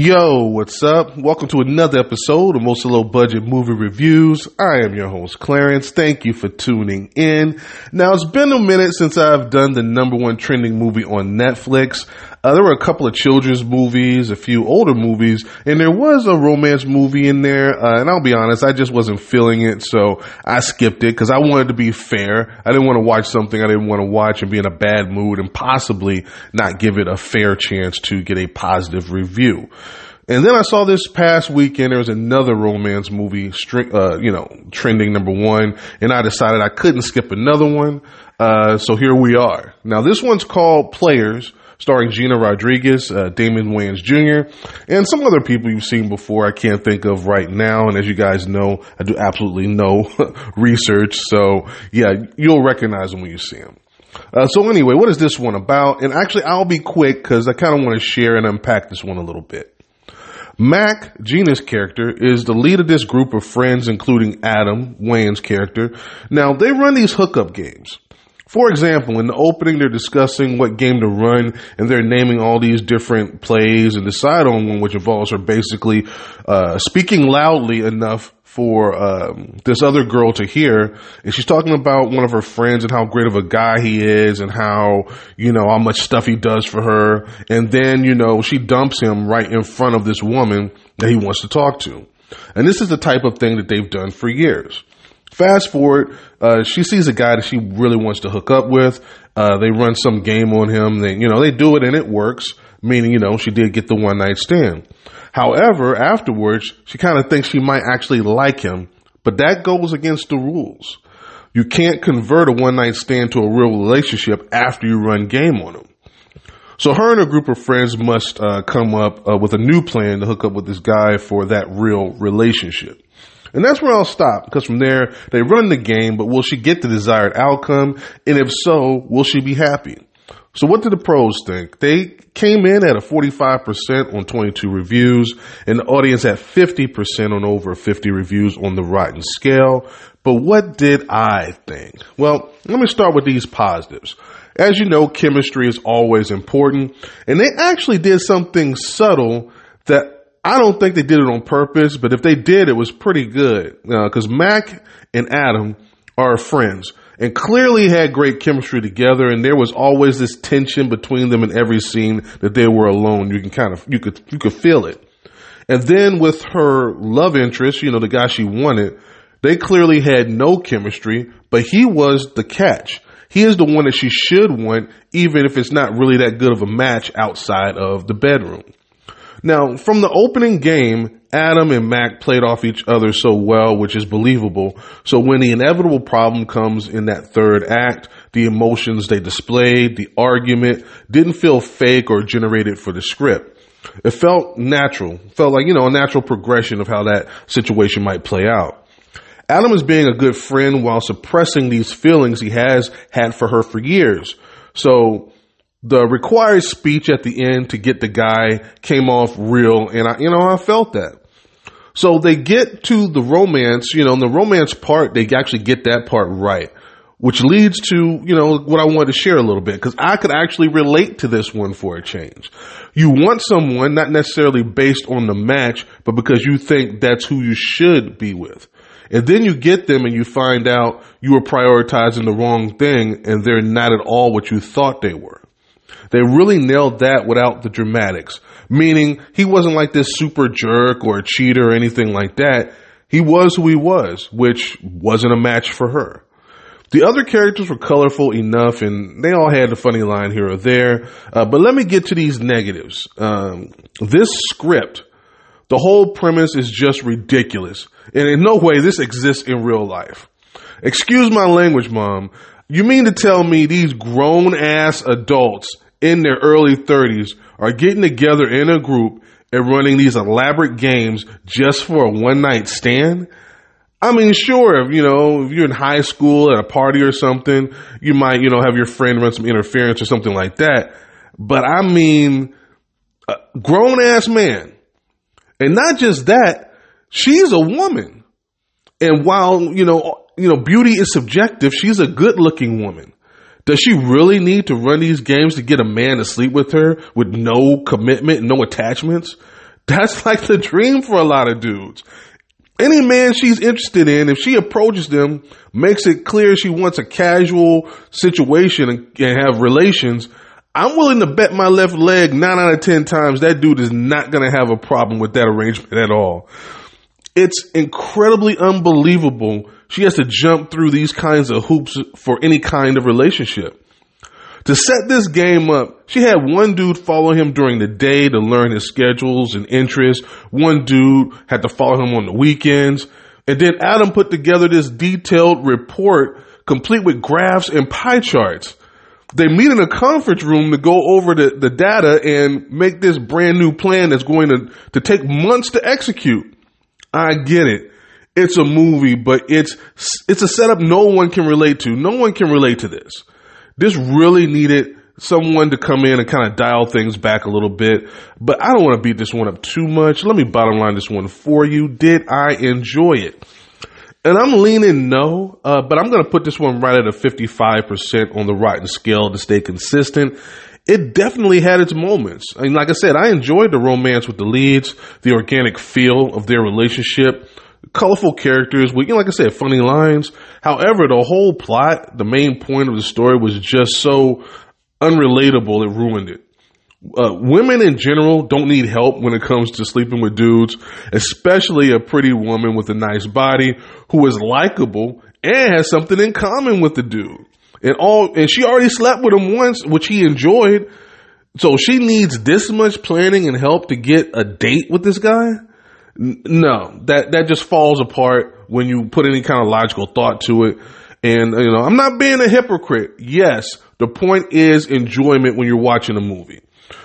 Yo, what's up? Welcome to another episode of Most Low Budget Movie Reviews. I am your host, Clarence. Thank you for tuning in. Now, it's been a minute since I've done the number one trending movie on Netflix. Uh, there were a couple of children's movies, a few older movies, and there was a romance movie in there. Uh, and I'll be honest, I just wasn't feeling it, so I skipped it because I wanted to be fair. I didn't want to watch something I didn't want to watch and be in a bad mood and possibly not give it a fair chance to get a positive review. And then I saw this past weekend there was another romance movie, uh, you know, trending number one, and I decided I couldn't skip another one. Uh, so here we are. Now this one's called Players starring Gina Rodriguez, uh, Damon Wayans Jr., and some other people you've seen before I can't think of right now. And as you guys know, I do absolutely no research. So yeah, you'll recognize them when you see them. Uh, so anyway, what is this one about? And actually, I'll be quick because I kind of want to share and unpack this one a little bit. Mac, Gina's character, is the lead of this group of friends, including Adam, Wayans' character. Now, they run these hookup games. For example, in the opening, they're discussing what game to run and they're naming all these different plays and decide on one, which involves her basically uh, speaking loudly enough for um, this other girl to hear. And she's talking about one of her friends and how great of a guy he is and how, you know, how much stuff he does for her. And then, you know, she dumps him right in front of this woman that he wants to talk to. And this is the type of thing that they've done for years. Fast forward, uh, she sees a guy that she really wants to hook up with. Uh, they run some game on him. They, you know, they do it and it works, meaning, you know, she did get the one night stand. However, afterwards, she kind of thinks she might actually like him, but that goes against the rules. You can't convert a one night stand to a real relationship after you run game on him. So her and a group of friends must uh, come up uh, with a new plan to hook up with this guy for that real relationship. And that's where I'll stop because from there they run the game, but will she get the desired outcome? And if so, will she be happy? So what did the pros think? They came in at a 45% on 22 reviews and the audience at 50% on over 50 reviews on the rotten scale. But what did I think? Well, let me start with these positives. As you know, chemistry is always important and they actually did something subtle that I don't think they did it on purpose, but if they did, it was pretty good. Because uh, Mac and Adam are friends and clearly had great chemistry together. And there was always this tension between them in every scene that they were alone. You can kind of, you could, you could feel it. And then with her love interest, you know, the guy she wanted, they clearly had no chemistry, but he was the catch. He is the one that she should want, even if it's not really that good of a match outside of the bedroom. Now, from the opening game, Adam and Mac played off each other so well, which is believable. So when the inevitable problem comes in that third act, the emotions they displayed, the argument didn't feel fake or generated for the script. It felt natural, felt like, you know, a natural progression of how that situation might play out. Adam is being a good friend while suppressing these feelings he has had for her for years. So the required speech at the end to get the guy came off real and I, you know, I felt that. So they get to the romance, you know, in the romance part, they actually get that part right, which leads to, you know, what I wanted to share a little bit because I could actually relate to this one for a change. You want someone not necessarily based on the match, but because you think that's who you should be with. And then you get them and you find out you were prioritizing the wrong thing and they're not at all what you thought they were. They really nailed that without the dramatics, meaning he wasn't like this super jerk or a cheater or anything like that. He was who he was, which wasn't a match for her. The other characters were colorful enough and they all had a funny line here or there. Uh, but let me get to these negatives. Um, this script, the whole premise is just ridiculous. And in no way this exists in real life. Excuse my language, mom. You mean to tell me these grown ass adults in their early 30s are getting together in a group and running these elaborate games just for a one night stand? I mean, sure, if, you know, if you're in high school at a party or something, you might, you know, have your friend run some interference or something like that. But I mean, a grown ass man. And not just that, she's a woman. And while, you know, you know, beauty is subjective, she's a good looking woman. Does she really need to run these games to get a man to sleep with her with no commitment, no attachments? That's like the dream for a lot of dudes. Any man she's interested in, if she approaches them, makes it clear she wants a casual situation and, have relations, I'm willing to bet my left leg nine out of 10 times that dude is not going to have a problem with that arrangement at all. It's incredibly unbelievable. She has to jump through these kinds of hoops for any kind of relationship. To set this game up, she had one dude follow him during the day to learn his schedules and interests. One dude had to follow him on the weekends. And then Adam put together this detailed report complete with graphs and pie charts. They meet in a conference room to go over the, the data and make this brand new plan that's going to, to take months to execute. I get it. It's a movie, but it's, it's a setup no one can relate to. No one can relate to this. This really needed someone to come in and kind of dial things back a little bit. But I don't want to beat this one up too much. Let me bottom line this one for you. Did I enjoy it? And I'm leaning no, uh, but I'm going to put this one right at a 55% on the rotten scale to stay consistent. It definitely had its moments. I mean, like I said, I enjoyed the romance with the leads, the organic feel of their relationship, colorful characters with, you like I said, funny lines. However, the whole plot, the main point of the story was just so unrelatable, it ruined it. Uh, women in general don't need help when it comes to sleeping with dudes, especially a pretty woman with a nice body who is likable and has something in common with the dude. And all, and she already slept with him once, which he enjoyed. So she needs this much planning and help to get a date with this guy. No, that, that just falls apart when you put any kind of logical thought to it. And, you know, I'm not being a hypocrite. Yes, the point is enjoyment when you're watching a movie.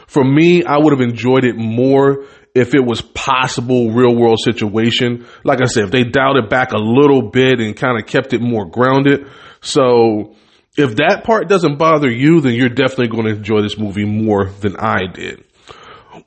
For me, I would have enjoyed it more if it was possible real world situation. Like I said, if they dialed it back a little bit and kind of kept it more grounded. So if that part doesn't bother you, then you're definitely going to enjoy this movie more than I did.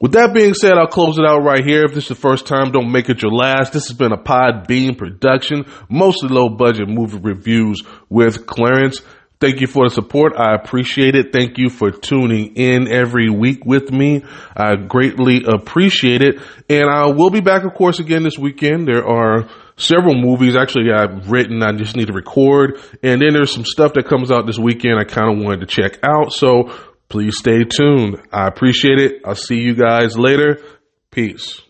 With that being said, I'll close it out right here. If this is the first time, don't make it your last. This has been a Podbean production, mostly low budget movie reviews with Clarence. Thank you for the support. I appreciate it. Thank you for tuning in every week with me. I greatly appreciate it. And I will be back, of course, again this weekend. There are several movies actually I've written. I just need to record. And then there's some stuff that comes out this weekend I kind of wanted to check out. So please stay tuned. I appreciate it. I'll see you guys later. Peace.